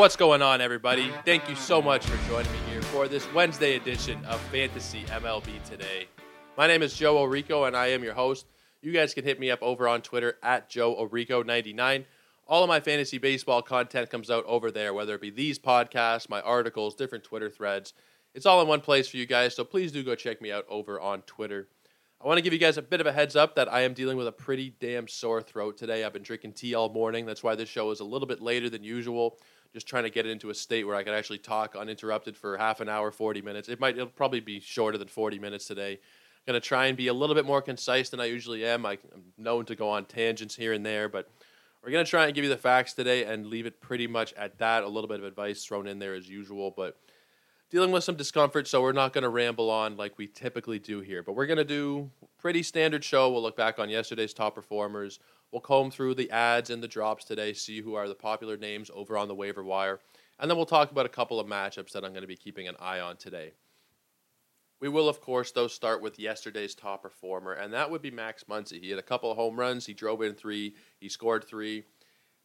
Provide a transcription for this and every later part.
What's going on, everybody? Thank you so much for joining me here for this Wednesday edition of Fantasy MLB Today. My name is Joe Orico, and I am your host. You guys can hit me up over on Twitter at Joe Orico99. All of my fantasy baseball content comes out over there, whether it be these podcasts, my articles, different Twitter threads. It's all in one place for you guys, so please do go check me out over on Twitter. I want to give you guys a bit of a heads up that I am dealing with a pretty damn sore throat today. I've been drinking tea all morning. That's why this show is a little bit later than usual. Just trying to get it into a state where I could actually talk uninterrupted for half an hour, 40 minutes. It might, it'll probably be shorter than 40 minutes today. I'm going to try and be a little bit more concise than I usually am. I, I'm known to go on tangents here and there, but we're going to try and give you the facts today and leave it pretty much at that. A little bit of advice thrown in there as usual, but dealing with some discomfort, so we're not going to ramble on like we typically do here. But we're going to do pretty standard show. We'll look back on yesterday's top performers. We'll comb through the adds and the drops today, see who are the popular names over on the waiver wire, and then we'll talk about a couple of matchups that I'm going to be keeping an eye on today. We will, of course, though, start with yesterday's top performer, and that would be Max Muncy. He had a couple of home runs. He drove in three. He scored three.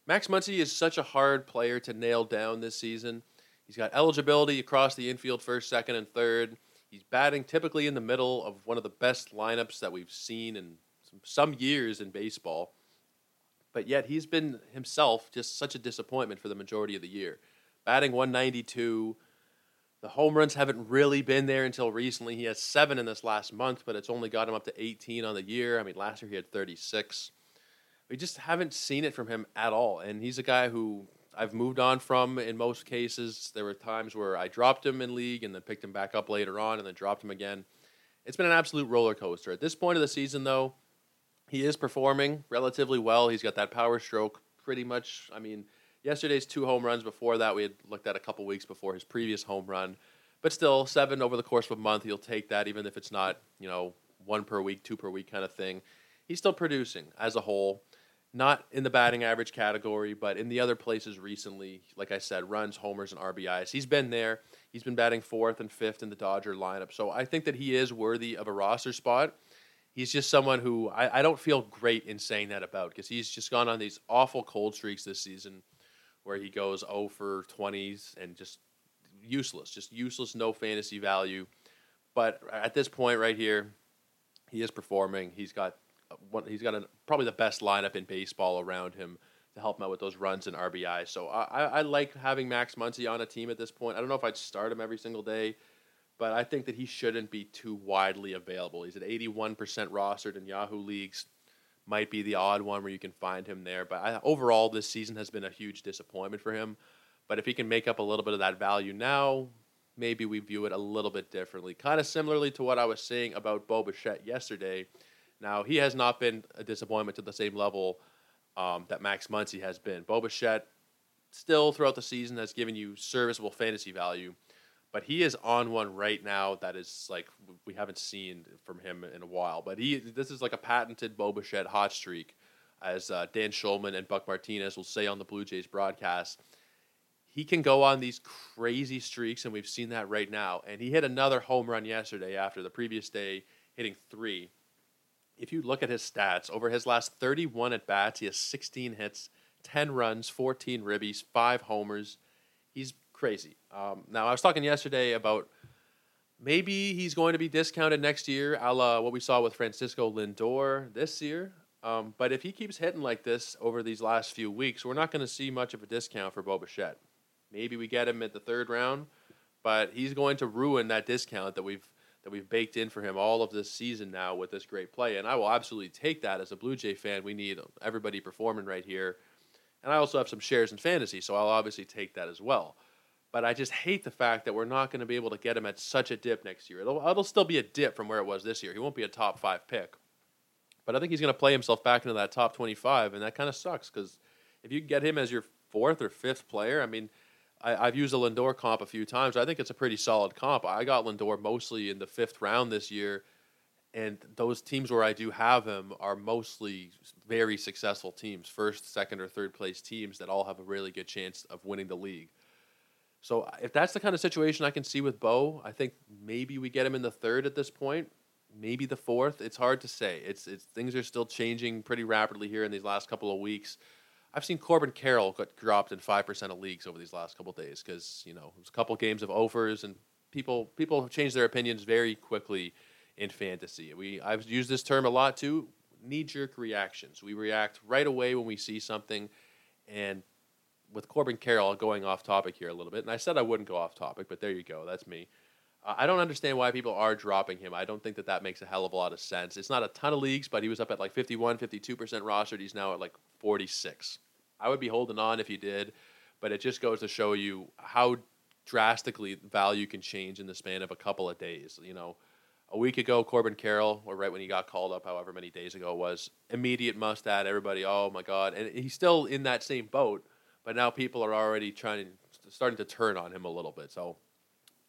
Max Muncy is such a hard player to nail down this season. He's got eligibility across the infield, first, second, and third. He's batting typically in the middle of one of the best lineups that we've seen in some, some years in baseball. But yet he's been himself just such a disappointment for the majority of the year. Batting 192 the home runs haven't really been there until recently. He has seven in this last month, but it's only got him up to 18 on the year. I mean, last year he had 36. We just haven't seen it from him at all. And he's a guy who I've moved on from in most cases. There were times where I dropped him in league and then picked him back up later on and then dropped him again. It's been an absolute roller coaster. At this point of the season, though, he is performing relatively well. He's got that power stroke pretty much. I mean, Yesterday's two home runs. Before that, we had looked at a couple weeks before his previous home run. But still, seven over the course of a month, he'll take that, even if it's not, you know, one per week, two per week kind of thing. He's still producing as a whole, not in the batting average category, but in the other places recently. Like I said, runs, homers, and RBIs. He's been there. He's been batting fourth and fifth in the Dodger lineup. So I think that he is worthy of a roster spot. He's just someone who I, I don't feel great in saying that about because he's just gone on these awful cold streaks this season where he goes 0 for 20s and just useless, just useless, no fantasy value. But at this point right here, he is performing. He's got one, he's got a, probably the best lineup in baseball around him to help him out with those runs and RBI. So I, I like having Max Muncy on a team at this point. I don't know if I'd start him every single day, but I think that he shouldn't be too widely available. He's at 81% rostered in Yahoo leagues might be the odd one where you can find him there. But I, overall, this season has been a huge disappointment for him. But if he can make up a little bit of that value now, maybe we view it a little bit differently. Kind of similarly to what I was saying about Bo Bichette yesterday. Now, he has not been a disappointment to the same level um, that Max Muncy has been. Bo Bichette still throughout the season has given you serviceable fantasy value but he is on one right now that is like we haven't seen from him in a while. But he this is like a patented Bo Bichette hot streak, as uh, Dan Shulman and Buck Martinez will say on the Blue Jays broadcast. He can go on these crazy streaks, and we've seen that right now. And he hit another home run yesterday after the previous day hitting three. If you look at his stats over his last 31 at bats, he has 16 hits, 10 runs, 14 ribbies, five homers. He's crazy. Um, now, I was talking yesterday about maybe he's going to be discounted next year, a la what we saw with Francisco Lindor this year. Um, but if he keeps hitting like this over these last few weeks, we're not going to see much of a discount for Bo Bichette. Maybe we get him at the third round, but he's going to ruin that discount that we've that we've baked in for him all of this season now with this great play. And I will absolutely take that as a Blue Jay fan. We need everybody performing right here. And I also have some shares in fantasy, so I'll obviously take that as well. But I just hate the fact that we're not going to be able to get him at such a dip next year. It'll, it'll still be a dip from where it was this year. He won't be a top five pick. But I think he's going to play himself back into that top 25, and that kind of sucks because if you get him as your fourth or fifth player, I mean, I, have used a Lindor comp a few times. I think it's a pretty solid comp. I got Lindor mostly in the fifth round this year, and those teams where I do have him are mostly very successful teams, first, second, or third place teams that all have a really good chance of winning the league. So if that's the kind of situation I can see with Bo, I think maybe we get him in the third at this point, maybe the fourth. It's hard to say. It's it's things are still changing pretty rapidly here in these last couple of weeks. I've seen Corbin Carroll get dropped in five percent of leagues over these last couple days because you know it was a couple games of offers and people people have changed their opinions very quickly in fantasy. We I've used this term a lot too. Knee jerk reactions. We react right away when we see something, and with Corbin Carroll going off topic here a little bit, and I said I wouldn't go off topic, but there you go. That's me. Uh, I don't understand why people are dropping him. I don't think that that makes a hell of a lot of sense. It's not a ton of leagues, but he was up at like 51, 52% rostered. He's now at like 46. I would be holding on if you did, but it just goes to show you how drastically value can change in the span of a couple of days. You know, a week ago, Corbin Carroll, or right when he got called up, however many days ago it was, immediate must add. Everybody, oh my God. And he's still in that same boat, but now people are already trying, starting to turn on him a little bit. So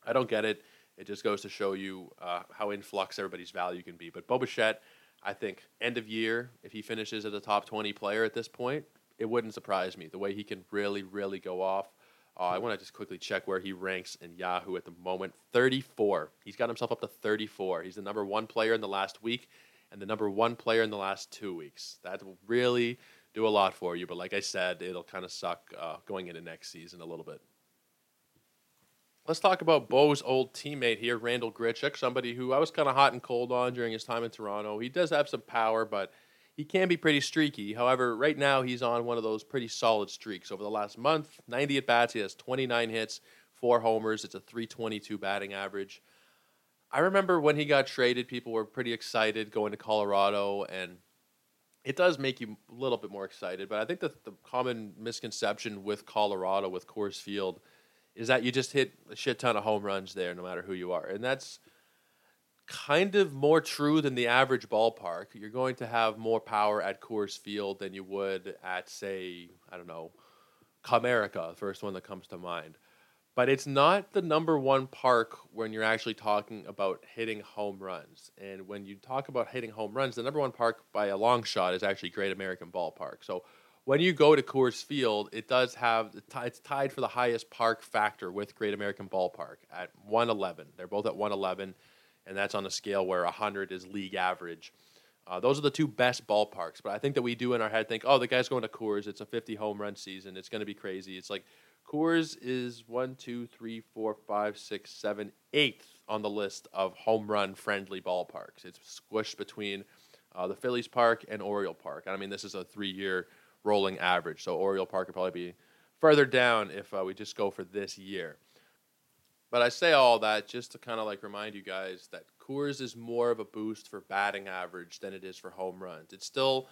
I don't get it. It just goes to show you uh, how in flux everybody's value can be. But Bo Bichette, I think, end of year, if he finishes as a top 20 player at this point, it wouldn't surprise me the way he can really, really go off. Uh, I want to just quickly check where he ranks in Yahoo at the moment. 34. He's got himself up to 34. He's the number one player in the last week and the number one player in the last two weeks. That will really do a lot for you. But like I said, it'll kind of suck uh, going into next season a little bit. Let's talk about Bo's old teammate here, Randal Grichuk, somebody who I was kind of hot and cold on during his time in Toronto. He does have some power, but he can be pretty streaky. However, right now he's on one of those pretty solid streaks. Over the last month, 90 at bats, he has 29 hits, four homers. It's a 322 batting average. I remember when he got traded, people were pretty excited going to Colorado, and it does make you a little bit more excited. But I think the common misconception with Colorado, with Coors Field, is that you just hit a shit ton of home runs there, no matter who you are, and that's kind of more true than the average ballpark. You're going to have more power at Coors Field than you would at, say, I don't know, Comerica, the first one that comes to mind. But it's not the number one park when you're actually talking about hitting home runs. And when you talk about hitting home runs, the number one park by a long shot is actually Great American Ballpark. So when you go to Coors Field, it does have it's tied for the highest park factor with Great American Ballpark at 111. They're both at 111 and that's on a scale where 100 is league average. Uh, those are the two best ballparks. But I think that we do in our head think, oh, the guy's going to Coors. It's a 50 home run season. It's going to be crazy. It's like Coors is one, two, three, four, five, six, seven, eighth on the list of home run friendly ballparks. It's squished between uh, the Phillies Park and Oriole Park. And I mean, this is a three year rolling average. So Oriole Park would probably be further down if uh, we just go for this year. But I say all that just to kind of like remind you guys that Coors is more of a boost for batting average than it is for home runs. It's still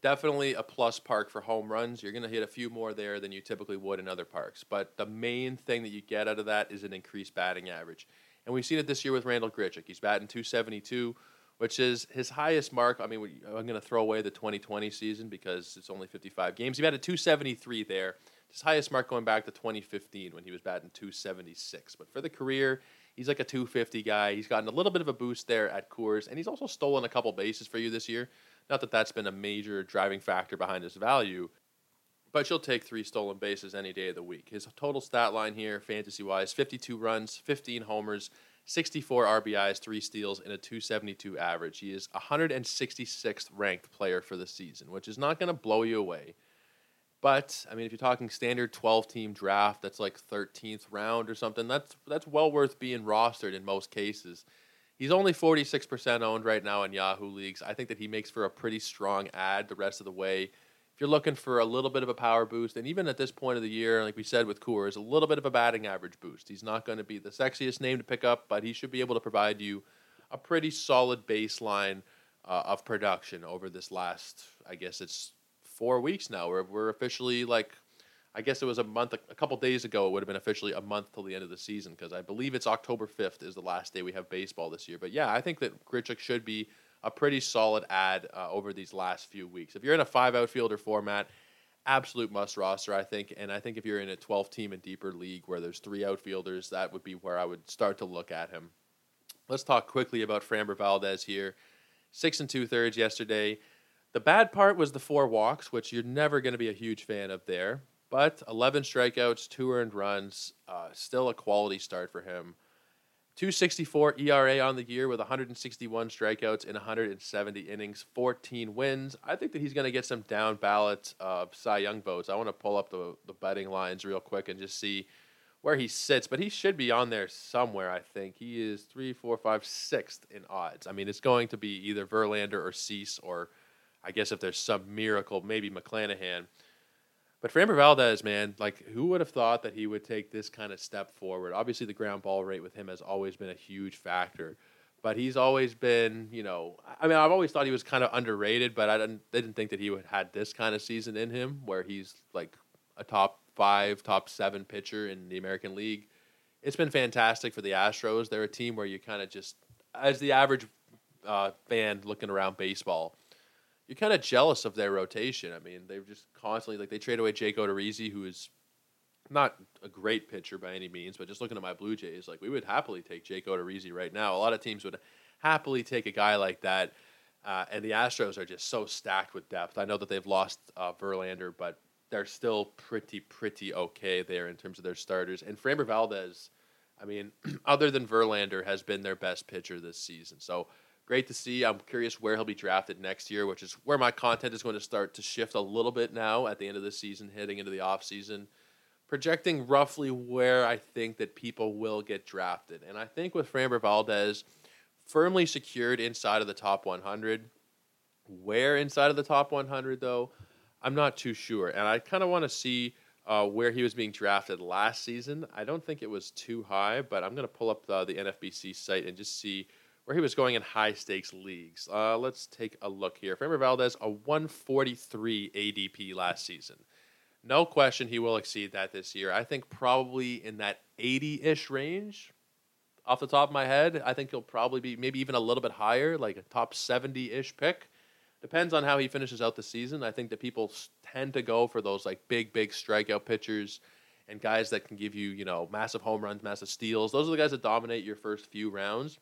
definitely a plus park for home runs. You're going to hit a few more there than you typically would in other parks. But the main thing that you get out of that is an increased batting average. And we've seen it this year with Randal Grichuk. He's batting 272, which is his highest mark. I mean, I'm going to throw away the 2020 season because it's only 55 games. He batted 273 there his highest mark going back to 2015 when he was batting 276. But for the career, he's like a 250 guy. He's gotten a little bit of a boost there at Coors, and he's also stolen a couple bases for you this year. Not that that's been a major driving factor behind his value, but you'll take three stolen bases any day of the week. His total stat line here, fantasy wise 52 runs, 15 homers, 64 RBIs, three steals, and a 272 average. He is 166th ranked player for the season, which is not going to blow you away. But I mean, if you're talking standard 12 team draft, that's like 13th round or something. That's that's well worth being rostered in most cases. He's only 46% owned right now in Yahoo leagues. I think that he makes for a pretty strong add the rest of the way. If you're looking for a little bit of a power boost, and even at this point of the year, like we said with Coors, a little bit of a batting average boost. He's not going to be the sexiest name to pick up, but he should be able to provide you a pretty solid baseline uh, of production over this last, I guess it's four weeks now. We're, we're officially like, I guess it was a month, a couple days ago, it would have been officially a month till the end of the season because I believe it's October 5th is the last day we have baseball this year. But yeah, I think that Grichuk should be a pretty solid add uh, over these last few weeks. If you're in a five outfielder format, absolute must roster, I think. And I think if you're in a 12 team and deeper league where there's three outfielders, that would be where I would start to look at him. Let's talk quickly about Framber Valdez here. Six and two thirds yesterday. The bad part was the four walks, which you're never going to be a huge fan of there. But 11 strikeouts, two earned runs, uh, still a quality start for him. 264 ERA on the year with 161 strikeouts in 170 innings, 14 wins. I think that he's going to get some down ballot uh, Cy Young votes. I want to pull up the, the betting lines real quick and just see where he sits, but he should be on there somewhere, I think. He is three, four, five, sixth in odds. I mean, it's going to be either Verlander or Cease, or I guess if there's some miracle, maybe McClanahan. But Framber Valdez, man, like who would have thought that he would take this kind of step forward? Obviously, the ground ball rate with him has always been a huge factor, but he's always been, you know, I mean, I've always thought he was kind of underrated, but I didn't didn't think that he would had this kind of season in him where he's like a top five, top seven pitcher in the American League. It's been fantastic for the Astros. They're a team where you kind of just, as the average uh, fan looking around baseball you're kind of jealous of their rotation. I mean, they've just constantly like they trade away Jake Odorizzi, who is not a great pitcher by any means, but just looking at my Blue Jays, like we would happily take Jake Odorizzi right now. A lot of teams would happily take a guy like that. Uh, and the Astros are just so stacked with depth. I know that they've lost uh, Verlander, but they're still pretty, pretty okay there in terms of their starters. And Framber Valdez, I mean, other than Verlander, has been their best pitcher this season. So great to see. I'm curious where he'll be drafted next year, which is where my content is going to start to shift a little bit now at the end of the season, heading into the off season, projecting roughly where I think that people will get drafted. And I think with Framber Valdez firmly secured inside of the top 100, where inside of the top 100 though, I'm not too sure. And I kind of want to see. Uh, where he was being drafted last season. I don't think it was too high, but I'm going to pull up the, the NFBC site and just see where he was going in high stakes leagues. Uh, let's take a look here. Framber Valdez, a 143 ADP last season. No question he will exceed that this year. I think probably in that 80 ish range. Off the top of my head, I think he'll probably be maybe even a little bit higher, like a top 70 ish pick. Depends on how he finishes out the season. I think that people tend to go for those like big, big strikeout pitchers and guys that can give you, you know, massive home runs, massive steals. Those are the guys that dominate your first few rounds.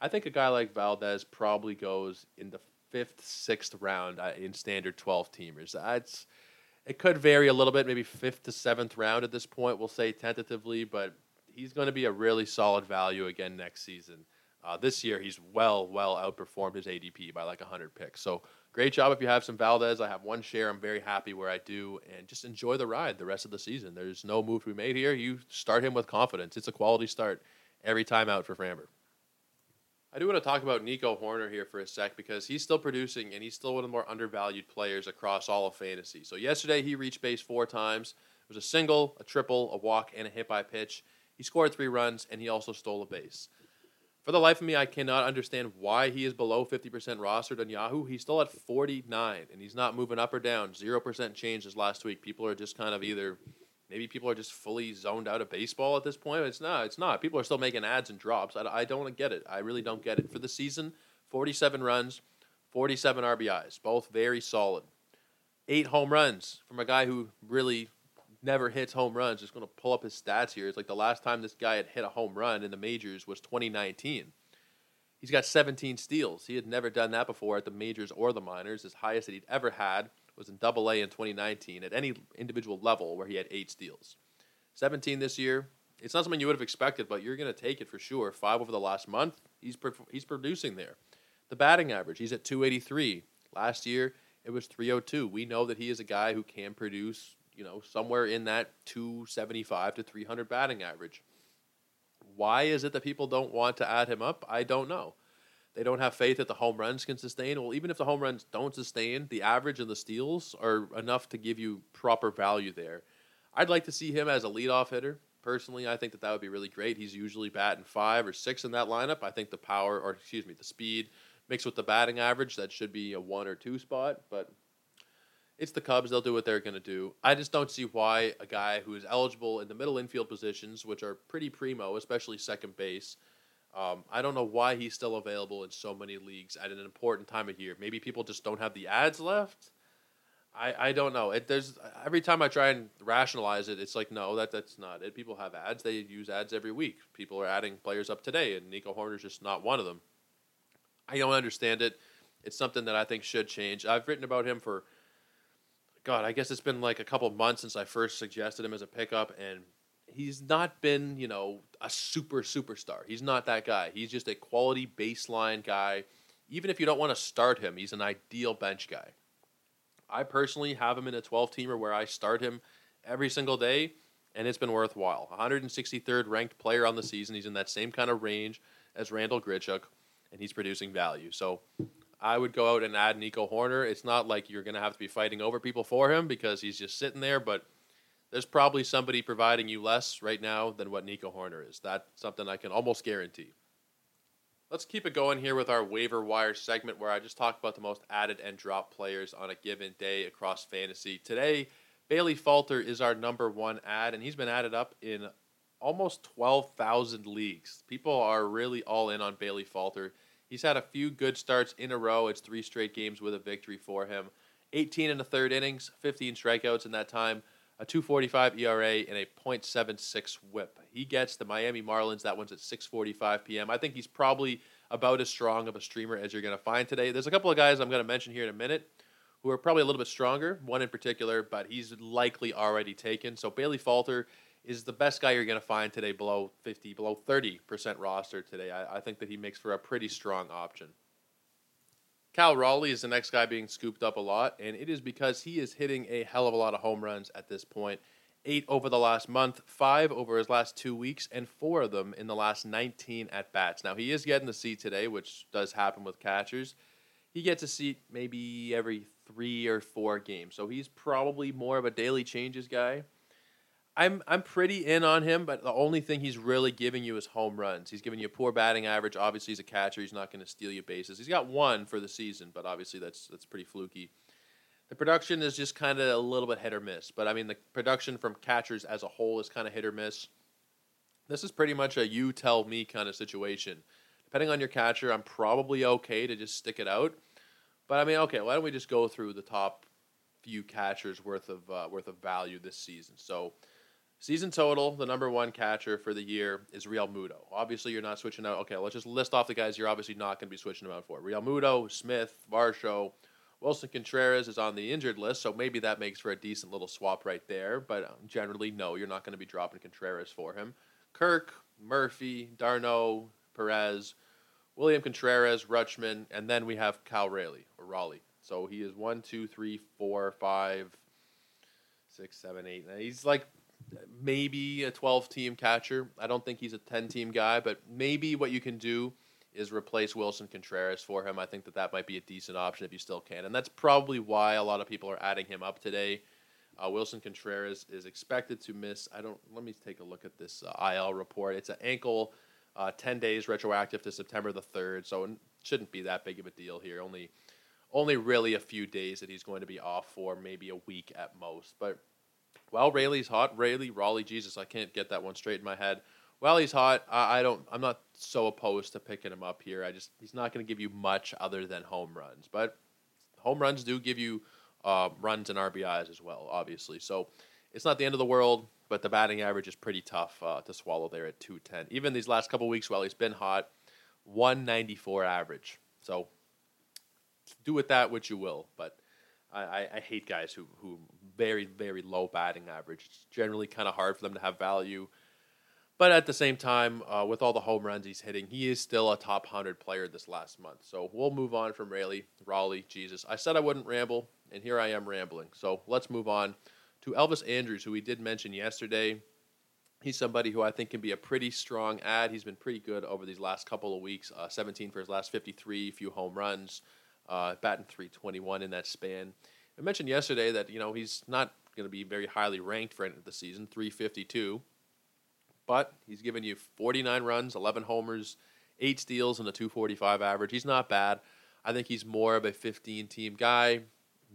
I think a guy like Valdez probably goes in the fifth, sixth round uh, in standard 12 teamers. That's it could vary a little bit, maybe fifth to seventh round at this point, we'll say tentatively, but he's going to be a really solid value again next season. Uh, this year, he's well, well outperformed his ADP by like 100 picks. So great job if you have some Valdez. I have one share. I'm very happy where I do, and just enjoy the ride the rest of the season. There's no move to be made here. You start him with confidence. It's a quality start every time out for Framber. I do want to talk about Nico Hoerner here for a sec because he's still producing and he's still one of the more undervalued players across all of fantasy. So yesterday he reached base four times. It was a single, a triple, a walk, and a hit by pitch. He scored three runs and he also stole a base. For the life of me, I cannot understand why he is below 50% rostered on Yahoo. He's still at 49 and he's not moving up or down. 0% change changes last week. People are just kind of either maybe people are just fully zoned out of baseball at this point. It's not. It's not. People are still making adds and drops. I, I don't get it. I really don't get it. For the season, 47 runs, 47 RBIs, both very solid. Eight home runs from a guy who really never hits home runs. Just going to pull up his stats here. It's like the last time this guy had hit a home run in the majors was 2019. He's got 17 steals. He had never done that before at the majors or the minors. His highest that he'd ever had was in Double A in 2019 at any individual level where he had eight steals. 17 this year. It's not something you would have expected, but you're going to take it for sure. Five over the last month. He's he's producing there. The batting average, he's at 283. Last year it was 302. We know that he is a guy who can produce, you know, somewhere in that 275 to 300 batting average. Why is it that people don't want to add him up? I don't know. They don't have faith that the home runs can sustain. Well, even if the home runs don't sustain, the average and the steals are enough to give you proper value there. I'd like to see him as a leadoff hitter. Personally, I think that that would be really great. He's usually batting five or six in that lineup. I think the power, or excuse me, the speed mixed with the batting average, that should be a one or two spot. But it's the Cubs. They'll do what they're going to do. I just don't see why a guy who is eligible in the middle infield positions, which are pretty primo, especially second base, um, I don't know why he's still available in so many leagues at an important time of year. Maybe people just don't have the adds left. I, I don't know. It there's every time I try and rationalize it, it's like no, that that's not it. People have adds. They use adds every week. People are adding players up today, and Nico Hoerner's just not one of them. I don't understand it. It's something that I think should change. I've written about him for God. I guess it's been like a couple months since I first suggested him as a pickup, and he's not been, you know, a super superstar. He's not that guy. He's just a quality baseline guy. Even if you don't want to start him, he's an ideal bench guy. I personally have him in a 12 teamer where I start him every single day, and it's been worthwhile. 163rd ranked player on the season. He's in that same kind of range as Randal Grichuk, and he's producing value. So I would go out and add Nico Hoerner. It's not like you're going to have to be fighting over people for him because he's just sitting there, but there's probably somebody providing you less right now than what Nico Hoerner is. That's something I can almost guarantee. Let's keep it going here with our waiver wire segment where I just talk about the most added and dropped players on a given day across fantasy. Today, Bailey Falter is our number one add, and he's been added up in almost 12,000 leagues. People are really all in on Bailey Falter. He's had a few good starts in a row. It's three straight games with a victory for him. 18 in the third innings, 15 strikeouts in that time, a 245 ERA, and a .76 whip. He gets the Miami Marlins. That one's at 6:45 p.m. I think he's probably about as strong of a streamer as you're going to find today. There's a couple of guys I'm going to mention here in a minute who are probably a little bit stronger, one in particular, but he's likely already taken. So Bailey Falter is the best guy you're going to find today below 50, below 30% roster today. I, I, think that he makes for a pretty strong option. Cal Raleigh is the next guy being scooped up a lot, and it is because he is hitting a hell of a lot of home runs at this point. Eight over the last month, five over his last two weeks, and four of them in the last 19 at bats. Now, he is getting the seat today, which does happen with catchers. He gets a seat maybe every three or four games, so he's probably more of a daily changes guy. I'm I'm pretty in on him, but the only thing he's really giving you is home runs. He's giving you a poor batting average. Obviously, he's a catcher. He's not going to steal your bases. He's got one for the season, but obviously that's that's pretty fluky. The production is just kind of a little bit hit or miss. But I mean, the production from catchers as a whole is kind of hit or miss. This is pretty much a you tell me kind of situation. Depending on your catcher, I'm probably okay to just stick it out. But I mean, okay, why don't we just go through the top few catchers worth of uh, worth of value this season? So Season total, the number one catcher for the year is Realmuto. Obviously, you're not switching out. Okay, let's just list off the guys you're obviously not going to be switching them out for. Realmuto, Smith, Varsho, Willson Contreras is on the injured list, so maybe that makes for a decent little swap right there. But um, generally, no, you're not going to be dropping Contreras for him. Kirk, Murphy, d'Arnaud, Perez, William Contreras, Rutschman, and then we have Cal Raleigh or Raleigh. So he is one, two, three, four, five, six, seven, eight. He's like maybe a 12 team catcher. I don't think he's a 10 team guy, but maybe what you can do is replace Willson Contreras for him. I think that that might be a decent option if you still can. And that's probably why a lot of people are adding him up today. Uh, Willson Contreras is expected to miss. I don't. Let me take a look at this uh, IL report. It's an ankle, uh, ten days retroactive to September the third, so it shouldn't be that big of a deal here. Only, only really a few days that he's going to be off for, maybe a week at most. But while Raley's hot, Raleigh, Raleigh, Jesus, I can't get that one straight in my head. While he's hot, I, I don't. I'm not so opposed to picking him up here. I just he's not going to give you much other than home runs, but home runs do give you uh, runs and RBIs as well, obviously. So it's not the end of the world, but the batting average is pretty tough uh, to swallow there at 210. Even these last couple weeks, while he's been hot, 194 average. So do with that what you will, but I, I hate guys who, who very, very low batting average. It's generally kind of hard for them to have value. But at the same time, uh, with all the home runs he's hitting, he is still a top 100 player this last month. So we'll move on from Raleigh, Raleigh, Jesus. I said I wouldn't ramble, and here I am rambling. So let's move on to Elvis Andrus, who we did mention yesterday. He's somebody who I think can be a pretty strong add. He's been pretty good over these last couple of weeks. Uh, 17 for his last 53, few home runs uh, batting 321 in that span. I mentioned yesterday that you know he's not going to be very highly ranked for end of the season, 352, but he's given you 49 runs, 11 homers, eight steals, and a 245 average. He's not bad. I think he's more of a 15 team guy.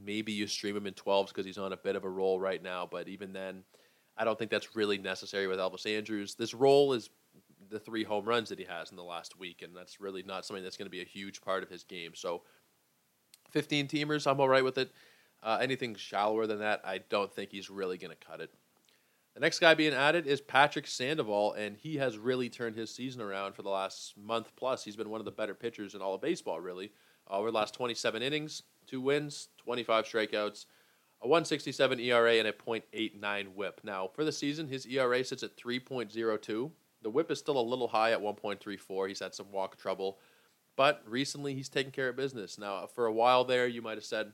Maybe you stream him in 12s because he's on a bit of a roll right now, but even then, I don't think that's really necessary with Elvis Andrus. This role is the three home runs that he has in the last week, and that's really not something that's going to be a huge part of his game. So 15 teamers, I'm all right with it. Uh, anything shallower than that, I don't think he's really going to cut it. The next guy being added is Patrick Sandoval, and he has really turned his season around for the last month plus. He's been one of the better pitchers in all of baseball, really. Uh, over the last 27 innings, two wins, 25 strikeouts, a 167 ERA and a .89 WHIP. Now for the season, his ERA sits at 3.02. The WHIP is still a little high at 1.34. He's had some walk trouble, but recently he's taken care of business. Now for a while there, you might have said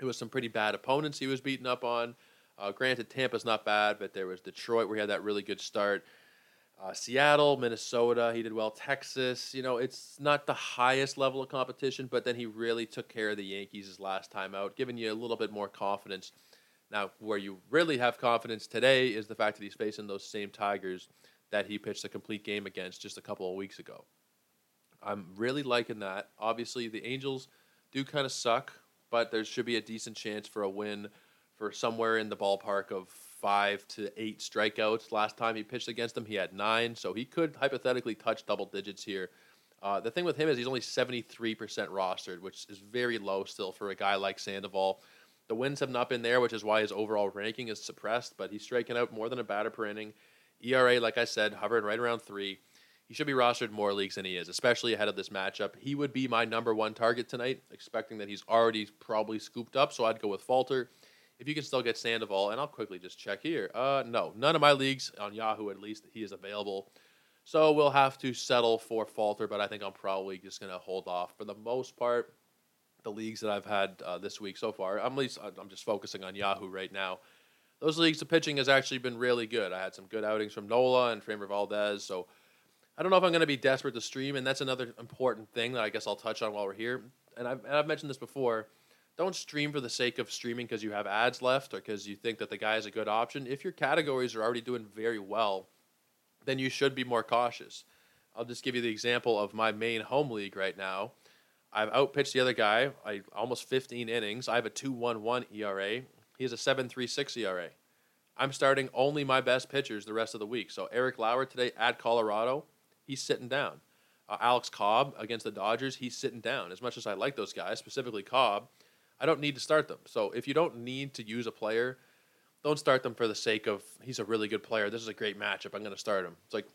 it was some pretty bad opponents he was beaten up on. Uh, granted, Tampa's not bad, but there was Detroit where he had that really good start. Uh, Seattle, Minnesota, he did well. Texas, you know, it's not the highest level of competition, but then he really took care of the Yankees his last time out, giving you a little bit more confidence. Now, where you really have confidence today is the fact that he's facing those same Tigers that he pitched a complete game against just a couple of weeks ago. I'm really liking that. Obviously, the Angels do kind of suck, but there should be a decent chance for a win for somewhere in the ballpark of five to eight strikeouts. Last time he pitched against them, he had nine, so he could hypothetically touch double digits here. Uh, the thing with him is he's only 73% rostered, which is very low still for a guy like Sandoval. The wins have not been there, which is why his overall ranking is suppressed, but he's striking out more than a batter per inning. ERA, like I said, hovering right around three. He should be rostered more leagues than he is, especially ahead of this matchup. He would be my number one target tonight, expecting that he's already probably scooped up, so I'd go with Falter if you can still get Sandoval, and I'll quickly just check here. Uh, no, none of my leagues on Yahoo at least he is available. So we'll have to settle for Falter, but I think I'm probably just going to hold off for the most part. The leagues that I've had uh, this week so far, I'm least I'm just focusing on Yahoo right now. Those leagues, the pitching has actually been really good. I had some good outings from Nola and Framber Valdez, so I don't know if I'm going to be desperate to stream, and that's another important thing that I guess I'll touch on while we're here. And I've, and I've mentioned this before don't stream for the sake of streaming because you have adds left or because you think that the guy is a good option. If your categories are already doing very well, then you should be more cautious. I'll just give you the example of my main home league right now. I've outpitched the other guy. I almost 15 innings. I have a 2-1-1 ERA. He has a 7-3-6 ERA. I'm starting only my best pitchers the rest of the week. So Eric Lauer today at Colorado, he's sitting down. Uh, Alex Cobb against the Dodgers, he's sitting down. As much as I like those guys, specifically Cobb, I don't need to start them. So if you don't need to use a player, don't start them for the sake of he's a really good player. This is a great matchup. I'm going to start him. It's like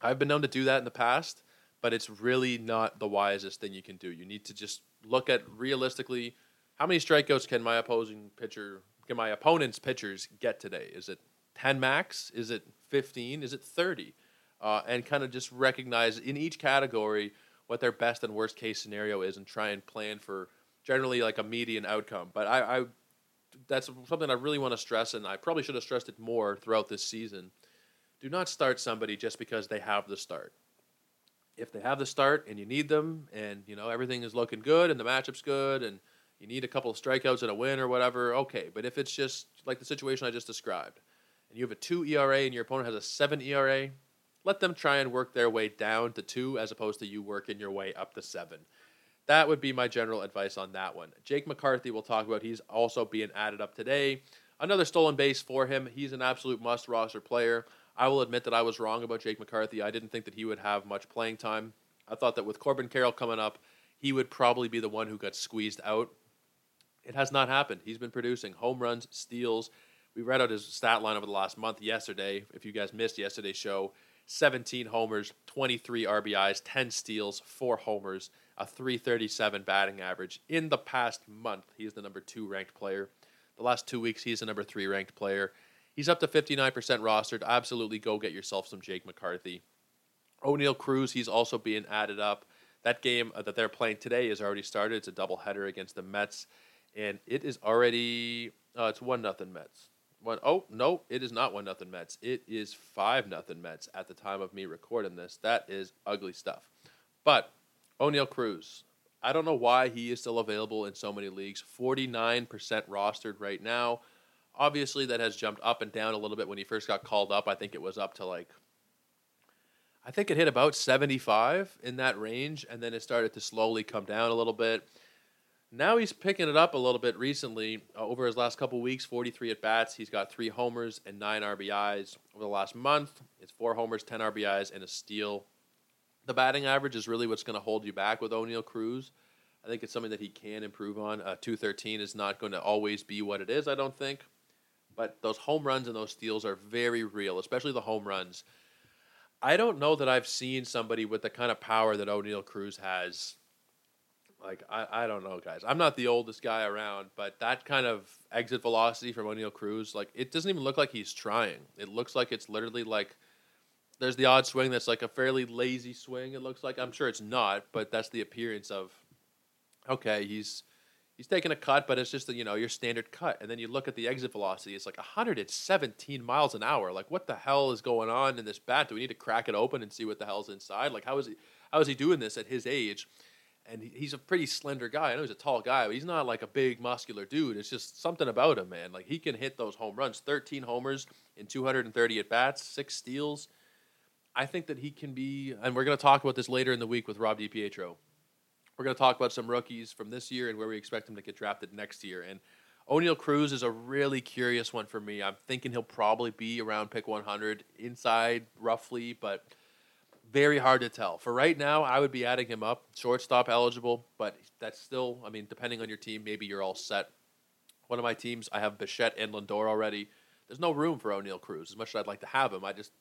I've been known to do that in the past, but it's really not the wisest thing you can do. You need to just look at realistically how many strikeouts can my opposing pitcher, can my opponent's pitchers get today? Is it 10 max? Is it 15? Is it 30? Uh, and kind of just recognize in each category what their best and worst case scenario is and try and plan for – generally like a median outcome. But I, I that's something I really want to stress, and I probably should have stressed it more throughout this season. Do not start somebody just because they have the start. If they have the start and you need them, and you know everything is looking good and the matchup's good, and you need a couple of strikeouts and a win or whatever, okay. But if it's just like the situation I just described, and you have a two ERA and your opponent has a seven ERA, let them try and work their way down to two as opposed to you working your way up to seven. That would be my general advice on that one. Jake McCarthy, we'll talk about. He's also being added up today. Another stolen base for him. He's an absolute must roster player. I will admit that I was wrong about Jake McCarthy. I didn't think that he would have much playing time. I thought that with Corbin Carroll coming up, he would probably be the one who got squeezed out. It has not happened. He's been producing home runs, steals. We read out his stat line over the last month yesterday. If you guys missed yesterday's show, 17 homers, 23 RBIs, 10 steals, 4 homers a 337 batting average. In the past month, he's the number two ranked player. The last two weeks, he's the number three ranked player. He's up to 59% rostered. Absolutely go get yourself some Jake McCarthy. Oneil Cruz, he's also being added up. That game uh, that they're playing today is already started. It's a doubleheader against the Mets, and it is already uh, it's one nothing Mets. One oh no, it is not one nothing Mets. It is five nothing Mets at the time of me recording this. That is ugly stuff. But Oneil Cruz. I don't know why he is still available in so many leagues. 49% rostered right now. Obviously, that has jumped up and down a little bit when he first got called up. I think it was up to like, I think it hit about 75 in that range, and then it started to slowly come down a little bit. Now he's picking it up a little bit recently. Uh, over his last couple weeks, 43 at bats. He's got three homers and nine RBIs. Over the last month, it's four homers, 10 RBIs, and a steal the batting average is really what's going to hold you back with Oneil Cruz. I think it's something that he can improve on. Uh, 213 is not going to always be what it is, I don't think. But those home runs and those steals are very real, especially the home runs. I don't know that I've seen somebody with the kind of power that Oneil Cruz has Like I, I don't know, guys. I'm not the oldest guy around, but that kind of exit velocity from Oneil Cruz, like it doesn't even look like he's trying. It looks like it's literally like there's the odd swing that's like a fairly lazy swing. It looks like I'm sure it's not, but that's the appearance of. Okay, he's he's taking a cut, but it's just a, you know your standard cut, and then you look at the exit velocity. It's like 117 miles an hour. Like what the hell is going on in this bat? Do we need to crack it open and see what the hell's inside? Like how is he how is he doing this at his age? And he's a pretty slender guy. I know he's a tall guy, but he's not like a big muscular dude. It's just something about him, man. Like he can hit those home runs. 13 homers in 230 at bats, six steals. I think that he can be, and we're going to talk about this later in the week with Rob DiPietro. We're going to talk about some rookies from this year and where we expect him to get drafted next year. And Oneil Cruz is a really curious one for me. I'm thinking he'll probably be around pick 100 inside roughly, but very hard to tell. For right now, I would be adding him up, shortstop eligible, but that's still, I mean, depending on your team, maybe you're all set. One of my teams, I have Bichette and Lindor already. There's no room for Oneil Cruz. As much as I'd like to have him, I just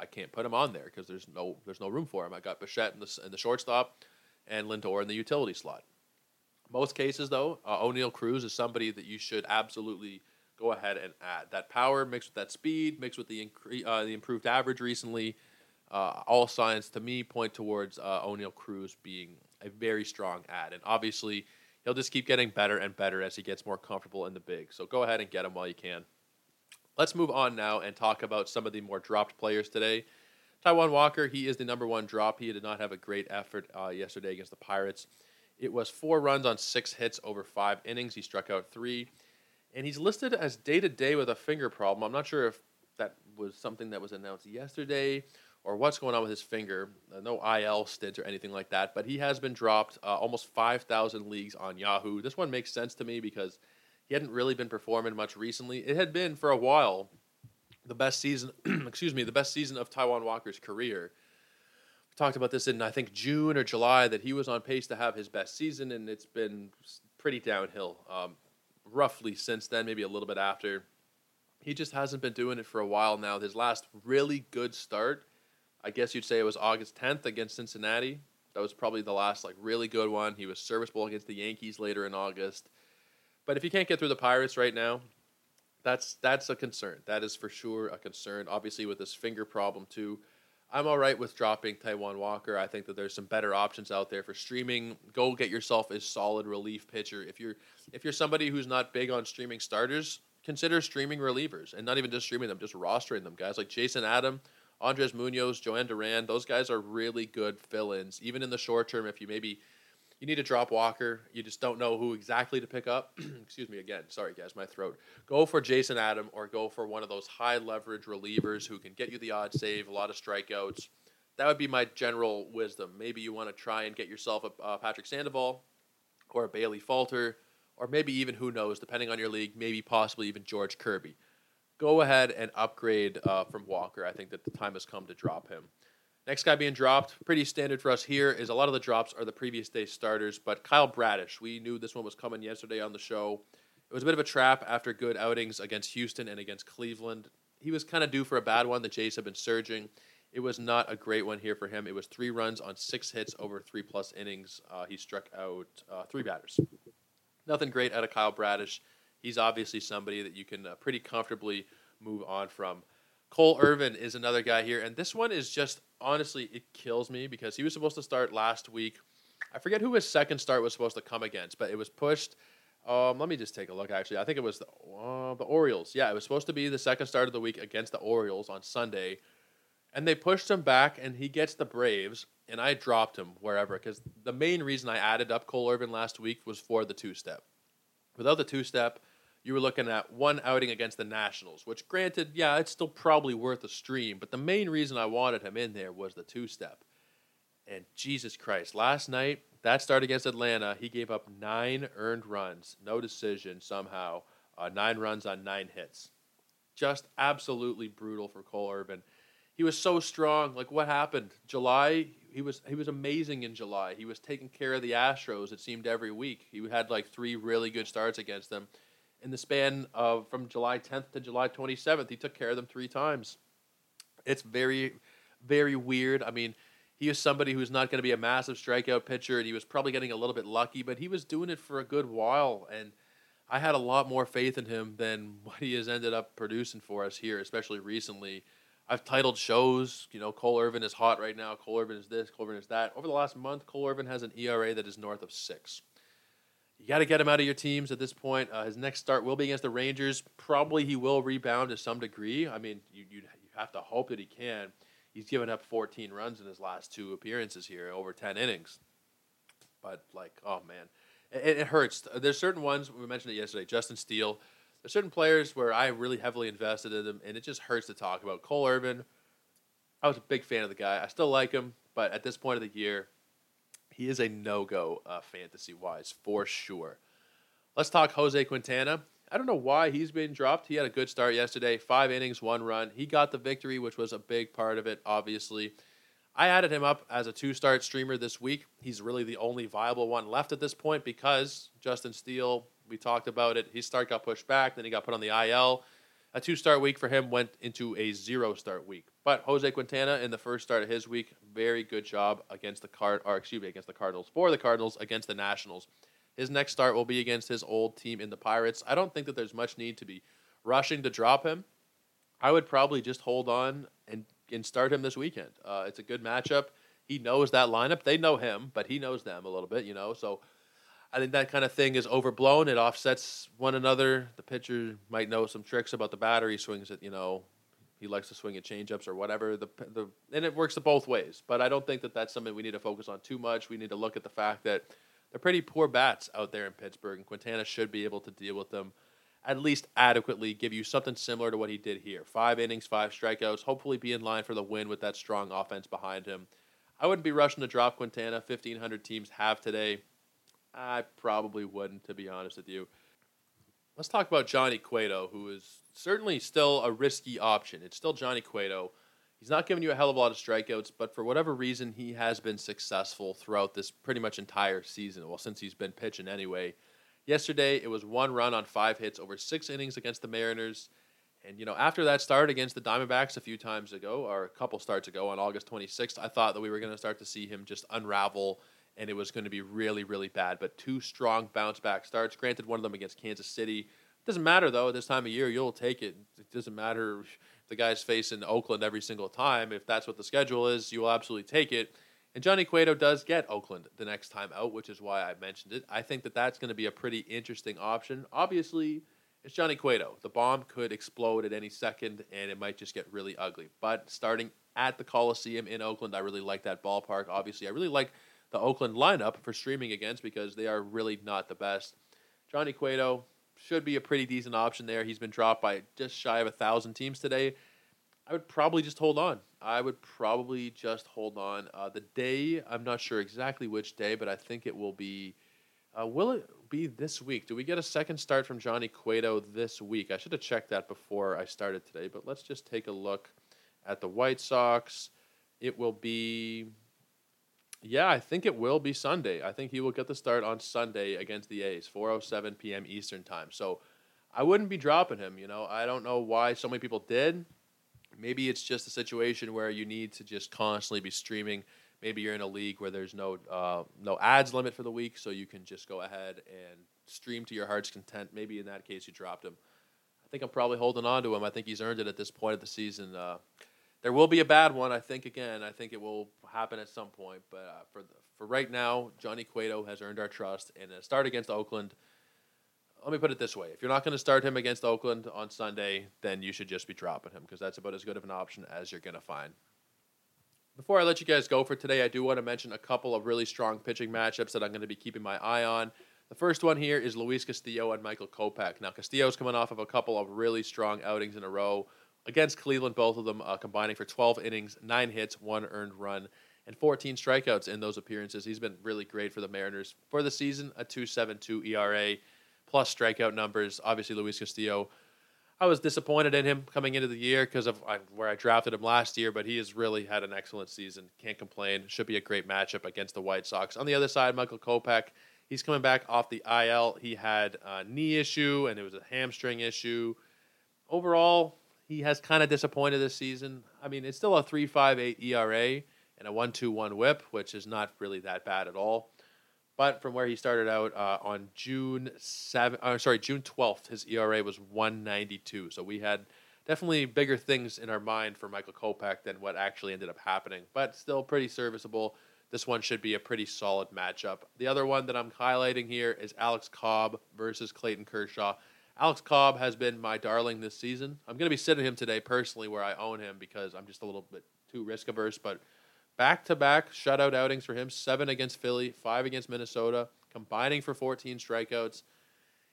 I can't put him on there because there's no there's no room for him. I got Bichette in the, in the shortstop and Lindor in the utility slot. Most cases, though, uh, Oneil Cruz is somebody that you should absolutely go ahead and add. That power mixed with that speed, mixed with the incre- uh, the improved average recently uh, all signs to me point towards uh, Oneil Cruz being a very strong add. And obviously, he'll just keep getting better and better as he gets more comfortable in the big. So go ahead and get him while you can. Let's move on now and talk about some of the more dropped players today. Taijuan Walker, he is the number one drop. He did not have a great effort uh, yesterday against the Pirates. It was four runs on six hits over five innings. He struck out three. And he's listed as day to day with a finger problem. I'm not sure if that was something that was announced yesterday or what's going on with his finger. Uh, no IL stint or anything like that, but he has been dropped uh, almost 5,000 leagues on Yahoo. This one makes sense to me because he hadn't really been performing much recently. It had been for a while the best season, excuse me, the best season of Taijuan Walker's career. We talked about this in I think June or July that he was on pace to have his best season, and it's been pretty downhill. Um, roughly since then, maybe a little bit after. He just hasn't been doing it for a while now. His last really good start I guess you'd say it was August 10th against Cincinnati. That was probably the last like really good one. He was serviceable against the Yankees later in August. But if you can't get through the Pirates right now, that's that's a concern. That is for sure a concern. Obviously with this finger problem too. I'm all right with dropping Taijuan Walker. I think that there's some better options out there for streaming. Go get yourself a solid relief pitcher. If you're if you're somebody who's not big on streaming starters, consider streaming relievers and not even just streaming them, just rostering them. Guys like Jason Adam, Andres Munoz, Jhoan Duran, those guys are really good fill-ins. Even in the short term, if you maybe you need to drop Walker, you just don't know who exactly to pick up. Excuse me again. Sorry, guys, my throat. Go for Jason Adam or go for one of those high leverage relievers who can get you the odd save, a lot of strikeouts. That would be my general wisdom. Maybe you want to try and get yourself a uh, Patrick Sandoval or a Bailey Falter, or maybe even who knows, depending on your league, maybe possibly even George Kirby go ahead and upgrade uh, from Walker. I think that the time has come to drop him. Next guy being dropped, pretty standard for us here, is a lot of the drops are the previous day starters, but Kyle Bradish, we knew this one was coming yesterday on the show. It was a bit of a trap after good outings against Houston and against Cleveland. He was kind of due for a bad one. The Jays have been surging. It was not a great one here for him. It was three runs on six hits over three plus innings. Uh, he struck out uh, three batters. Nothing great out of Kyle Bradish he's obviously somebody that you can uh, pretty comfortably move on from. Cole Irvin is another guy here, and this one is just honestly it kills me because he was supposed to start last week. I forget who his second start was supposed to come against, but it was pushed. Um, let me just take a look. Actually, I think it was the uh, the Orioles. Yeah, it was supposed to be the second start of the week against the Orioles on Sunday, and they pushed him back, and he gets the Braves. And I dropped him wherever because the main reason I added up Cole Irvin last week was for the two step. Without the two step, you were looking at one outing against the Nationals, which granted, yeah, it's still probably worth a stream, but the main reason I wanted him in there was the two step. And Jesus Christ, last night, that start against Atlanta, he gave up nine earned runs, no decision somehow, uh, nine runs on nine hits. Just absolutely brutal for Cole Irvin. He was so strong. Like what happened? July, he was he was amazing in July. He was taking care of the Astros. It seemed every week. He had like three really good starts against them in the span of from July 10th to July 27th. He took care of them three times. It's very, very weird. I mean, he is somebody who's not going to be a massive strikeout pitcher, and he was probably getting a little bit lucky, but he was doing it for a good while, and I had a lot more faith in him than what he has ended up producing for us here, especially recently. I've titled shows, you know, Cole Irvin is hot right now. Cole Irvin is this, Cole Irvin is that. Over the last month, Cole Irvin has an ERA that is north of six. You got to get him out of your teams at this point. Uh, his next start will be against the Rangers. Probably he will rebound to some degree. I mean, you, you, you have to hope that he can. He's given up 14 runs in his last two appearances here, over 10 innings. But, like, oh, man. It, it hurts. There's certain ones, we mentioned it yesterday, Justin Steele. There's certain players where I really heavily invested in them, and it just hurts to talk about. Cole Irvin, I was a big fan of the guy. I still like him, but at this point of the year, he is a no go uh, fantasy wise for sure. Let's talk Jose Quintana. I don't know why he's been dropped. He had a good start yesterday, five innings, one run. He got the victory, which was a big part of it, obviously. I added him up as a two start streamer this week. He's really the only viable one left at this point because Justin Steele, we talked about it. His start got pushed back, then he got put on the IL. A two start week for him went into a zero start week. But Jose Quintana in the first start of his week, very good job against the card or excuse me, against the Cardinals for the Cardinals against the Nationals. His next start will be against his old team in the Pirates. I don't think that there's much need to be rushing to drop him. I would probably just hold on and and start him this weekend. Uh, it's a good matchup. He knows that lineup. They know him, but he knows them a little bit, you know. So I think that kind of thing is overblown. It offsets one another. The pitcher might know some tricks about the battery swings that you know he likes to swing at changeups or whatever. The the and it works both ways. But I don't think that that's something we need to focus on too much. We need to look at the fact that they're pretty poor bats out there in Pittsburgh, and Quintana should be able to deal with them at least adequately. Give you something similar to what he did here: five innings, five strikeouts. Hopefully, be in line for the win with that strong offense behind him. I wouldn't be rushing to drop Quintana. Fifteen hundred teams have today. I probably wouldn't, to be honest with you. Let's talk about Johnny Cueto, who is certainly still a risky option. It's still Johnny Cueto. He's not giving you a hell of a lot of strikeouts, but for whatever reason, he has been successful throughout this pretty much entire season. Well, since he's been pitching anyway. Yesterday, it was one run on five hits over six innings against the Mariners. And, you know, after that start against the Diamondbacks a few times ago, or a couple starts ago on August 26th, I thought that we were going to start to see him just unravel and it was going to be really, really bad. But two strong bounce back starts. Granted, one of them against Kansas City. Doesn't matter though. At this time of year, you'll take it. It doesn't matter the guy's facing Oakland every single time. If that's what the schedule is, you will absolutely take it. And Johnny Cueto does get Oakland the next time out, which is why I mentioned it. I think that that's going to be a pretty interesting option. Obviously, it's Johnny Cueto. The bomb could explode at any second, and it might just get really ugly. But starting at the Coliseum in Oakland, I really like that ballpark. Obviously, I really like the Oakland lineup for streaming against because they are really not the best. Johnny Cueto should be a pretty decent option there. He's been dropped by just shy of a thousand teams today. I would probably just hold on. I would probably just hold on. Uh, the day, I'm not sure exactly which day, but I think it will be. Uh, will it be this week? Do we get a second start from Johnny Cueto this week? I should have checked that before I started today, but let's just take a look at the White Sox. It will be yeah, I think it will be Sunday. I think he will get the start on Sunday against the A's, 4:07 p.m. Eastern time. So I wouldn't be dropping him. You know, I don't know why so many people did. Maybe it's just a situation where you need to just constantly be streaming. Maybe you're in a league where there's no uh, no adds limit for the week, so you can just go ahead and stream to your heart's content. Maybe in that case you dropped him. I think I'm probably holding on to him. I think he's earned it at this point of the season. Uh, there will be a bad one. I think again. I think it will happen at some point. But uh, for the, for right now, Johnny Cueto has earned our trust. And a start against Oakland. Let me put it this way: if you're not going to start him against Oakland on Sunday, then you should just be dropping him because that's about as good of an option as you're going to find. Before I let you guys go for today, I do want to mention a couple of really strong pitching matchups that I'm going to be keeping my eye on. The first one here is Luis Castillo and Michael Kopech. Now, Castillo's coming off of a couple of really strong outings in a row against Cleveland, both of them uh, combining for 12 innings, nine hits, one earned run, and 14 strikeouts in those appearances. He's been really great for the Mariners for the season, a 2.72 ERA plus strikeout numbers. Obviously, Luis Castillo. I was disappointed in him coming into the year because of where I drafted him last year, but he has really had an excellent season. Can't complain. Should be a great matchup against the White Sox. On the other side, Michael Kopech. He's coming back off the IL. He had a knee issue and it was a hamstring issue. Overall, he has kind of disappointed this season. I mean, it's still a 3.58 ERA. and a 1-2-1 whip, which is not really that bad at all. But from where he started out uh, on June 7, uh, sorry, June 12th, his ERA was 192. So we had definitely bigger things in our mind for Michael Kopech than what actually ended up happening, but still pretty serviceable. This one should be a pretty solid matchup. The other one that I'm highlighting here is Alex Cobb versus Clayton Kershaw. Alex Cobb has been my darling this season. I'm going to be sitting him today personally where I own him because I'm just a little bit too risk averse, but back to back shutout outings for him seven against Philly, five against Minnesota, combining for 14 strikeouts.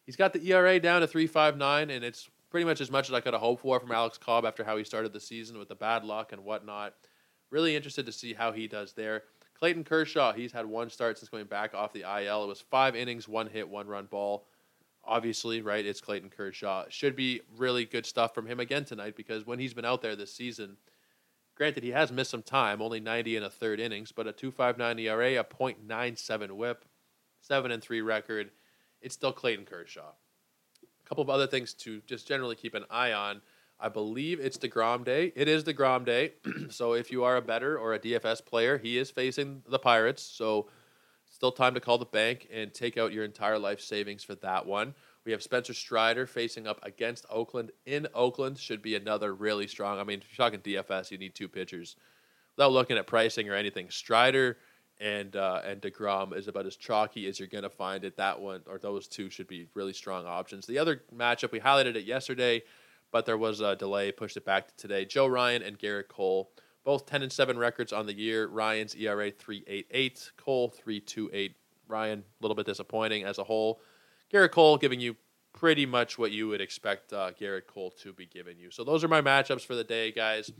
He's got the ERA down to 3.59, and it's pretty much as much as I could have hoped for from Alex Cobb after how he started the season with the bad luck and whatnot. Really interested to see how he does there. Clayton Kershaw, he's had one start since going back off the IL. It was five innings, one hit, one run ball. Obviously, right, it's Clayton Kershaw. Should be really good stuff from him again tonight because when he's been out there this season – Granted, he has missed some time, only 90 and a third innings, but a 2.59 ERA, a .97 WHIP, seven and three record. It's still Clayton Kershaw. A couple of other things to just generally keep an eye on. I believe it's Degrom Day. It is Degrom Day, so if you are a better or a DFS player, he is facing the Pirates. So still time to call the bank and take out your entire life savings for that one. We have Spencer Strider facing up against Oakland in Oakland. Should be another really strong. I mean, if you're talking DFS, you need two pitchers. Without looking at pricing or anything, Strider and uh, and Degrom is about as chalky as you're gonna find it. That one or those two should be really strong options. The other matchup we highlighted it yesterday, but there was a delay, pushed it back to today. Joe Ryan and Gerrit Cole, both ten and seven records on the year. Ryan's ERA three eight eight, Cole three two eight. Ryan a little bit disappointing as a whole. Gerrit Cole giving you pretty much what you would expect uh, Gerrit Cole to be giving you. So those are my matchups for the day, guys.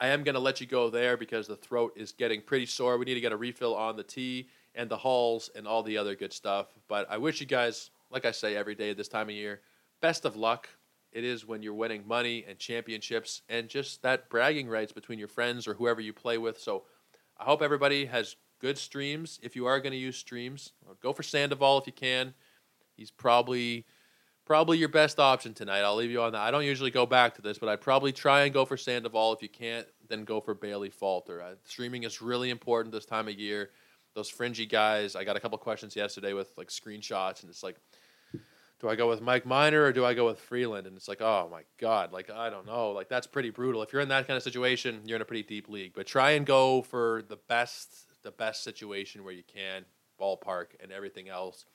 I am going to let you go there because the throat is getting pretty sore. We need to get a refill on the tea and the halls and all the other good stuff. But I wish you guys, like I say every day this time of year, best of luck. It is when you're winning money and championships and just that bragging rights between your friends or whoever you play with. So I hope everybody has good streams. If you are going to use streams, go for Sandoval if you can. He's probably probably your best option tonight. I'll leave you on that. I don't usually go back to this, but I'd probably try and go for Sandoval. If you can't, then go for Bailey Falter. Uh, streaming is really important this time of year. Those fringy guys. I got a couple questions yesterday with like screenshots, and it's like, do I go with Mike Minor or do I go with Freeland? And it's like, oh my god, like I don't know, like that's pretty brutal. If you're in that kind of situation, you're in a pretty deep league. But try and go for the best, the best situation where you can, ballpark and everything else.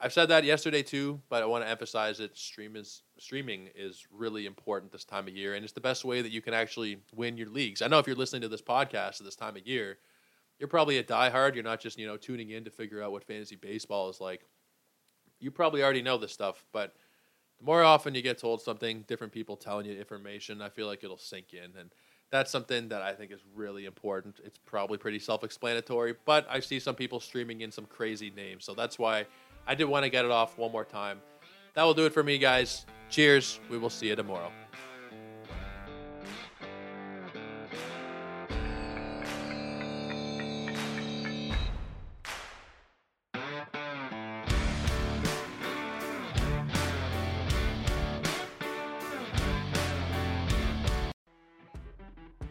I've said that yesterday too, but I want to emphasize that stream is, streaming is really important this time of year, and it's the best way that you can actually win your leagues. I know if you're listening to this podcast at this time of year, you're probably a diehard. You're not just you know tuning in to figure out what fantasy baseball is like. You probably already know this stuff, but the more often you get told something, different people telling you information, I feel like it'll sink in, and that's something that I think is really important. It's probably pretty self-explanatory, but I see some people streaming in some crazy names, so that's why I did want to get it off one more time. That will do it for me, guys. Cheers. We will see you tomorrow.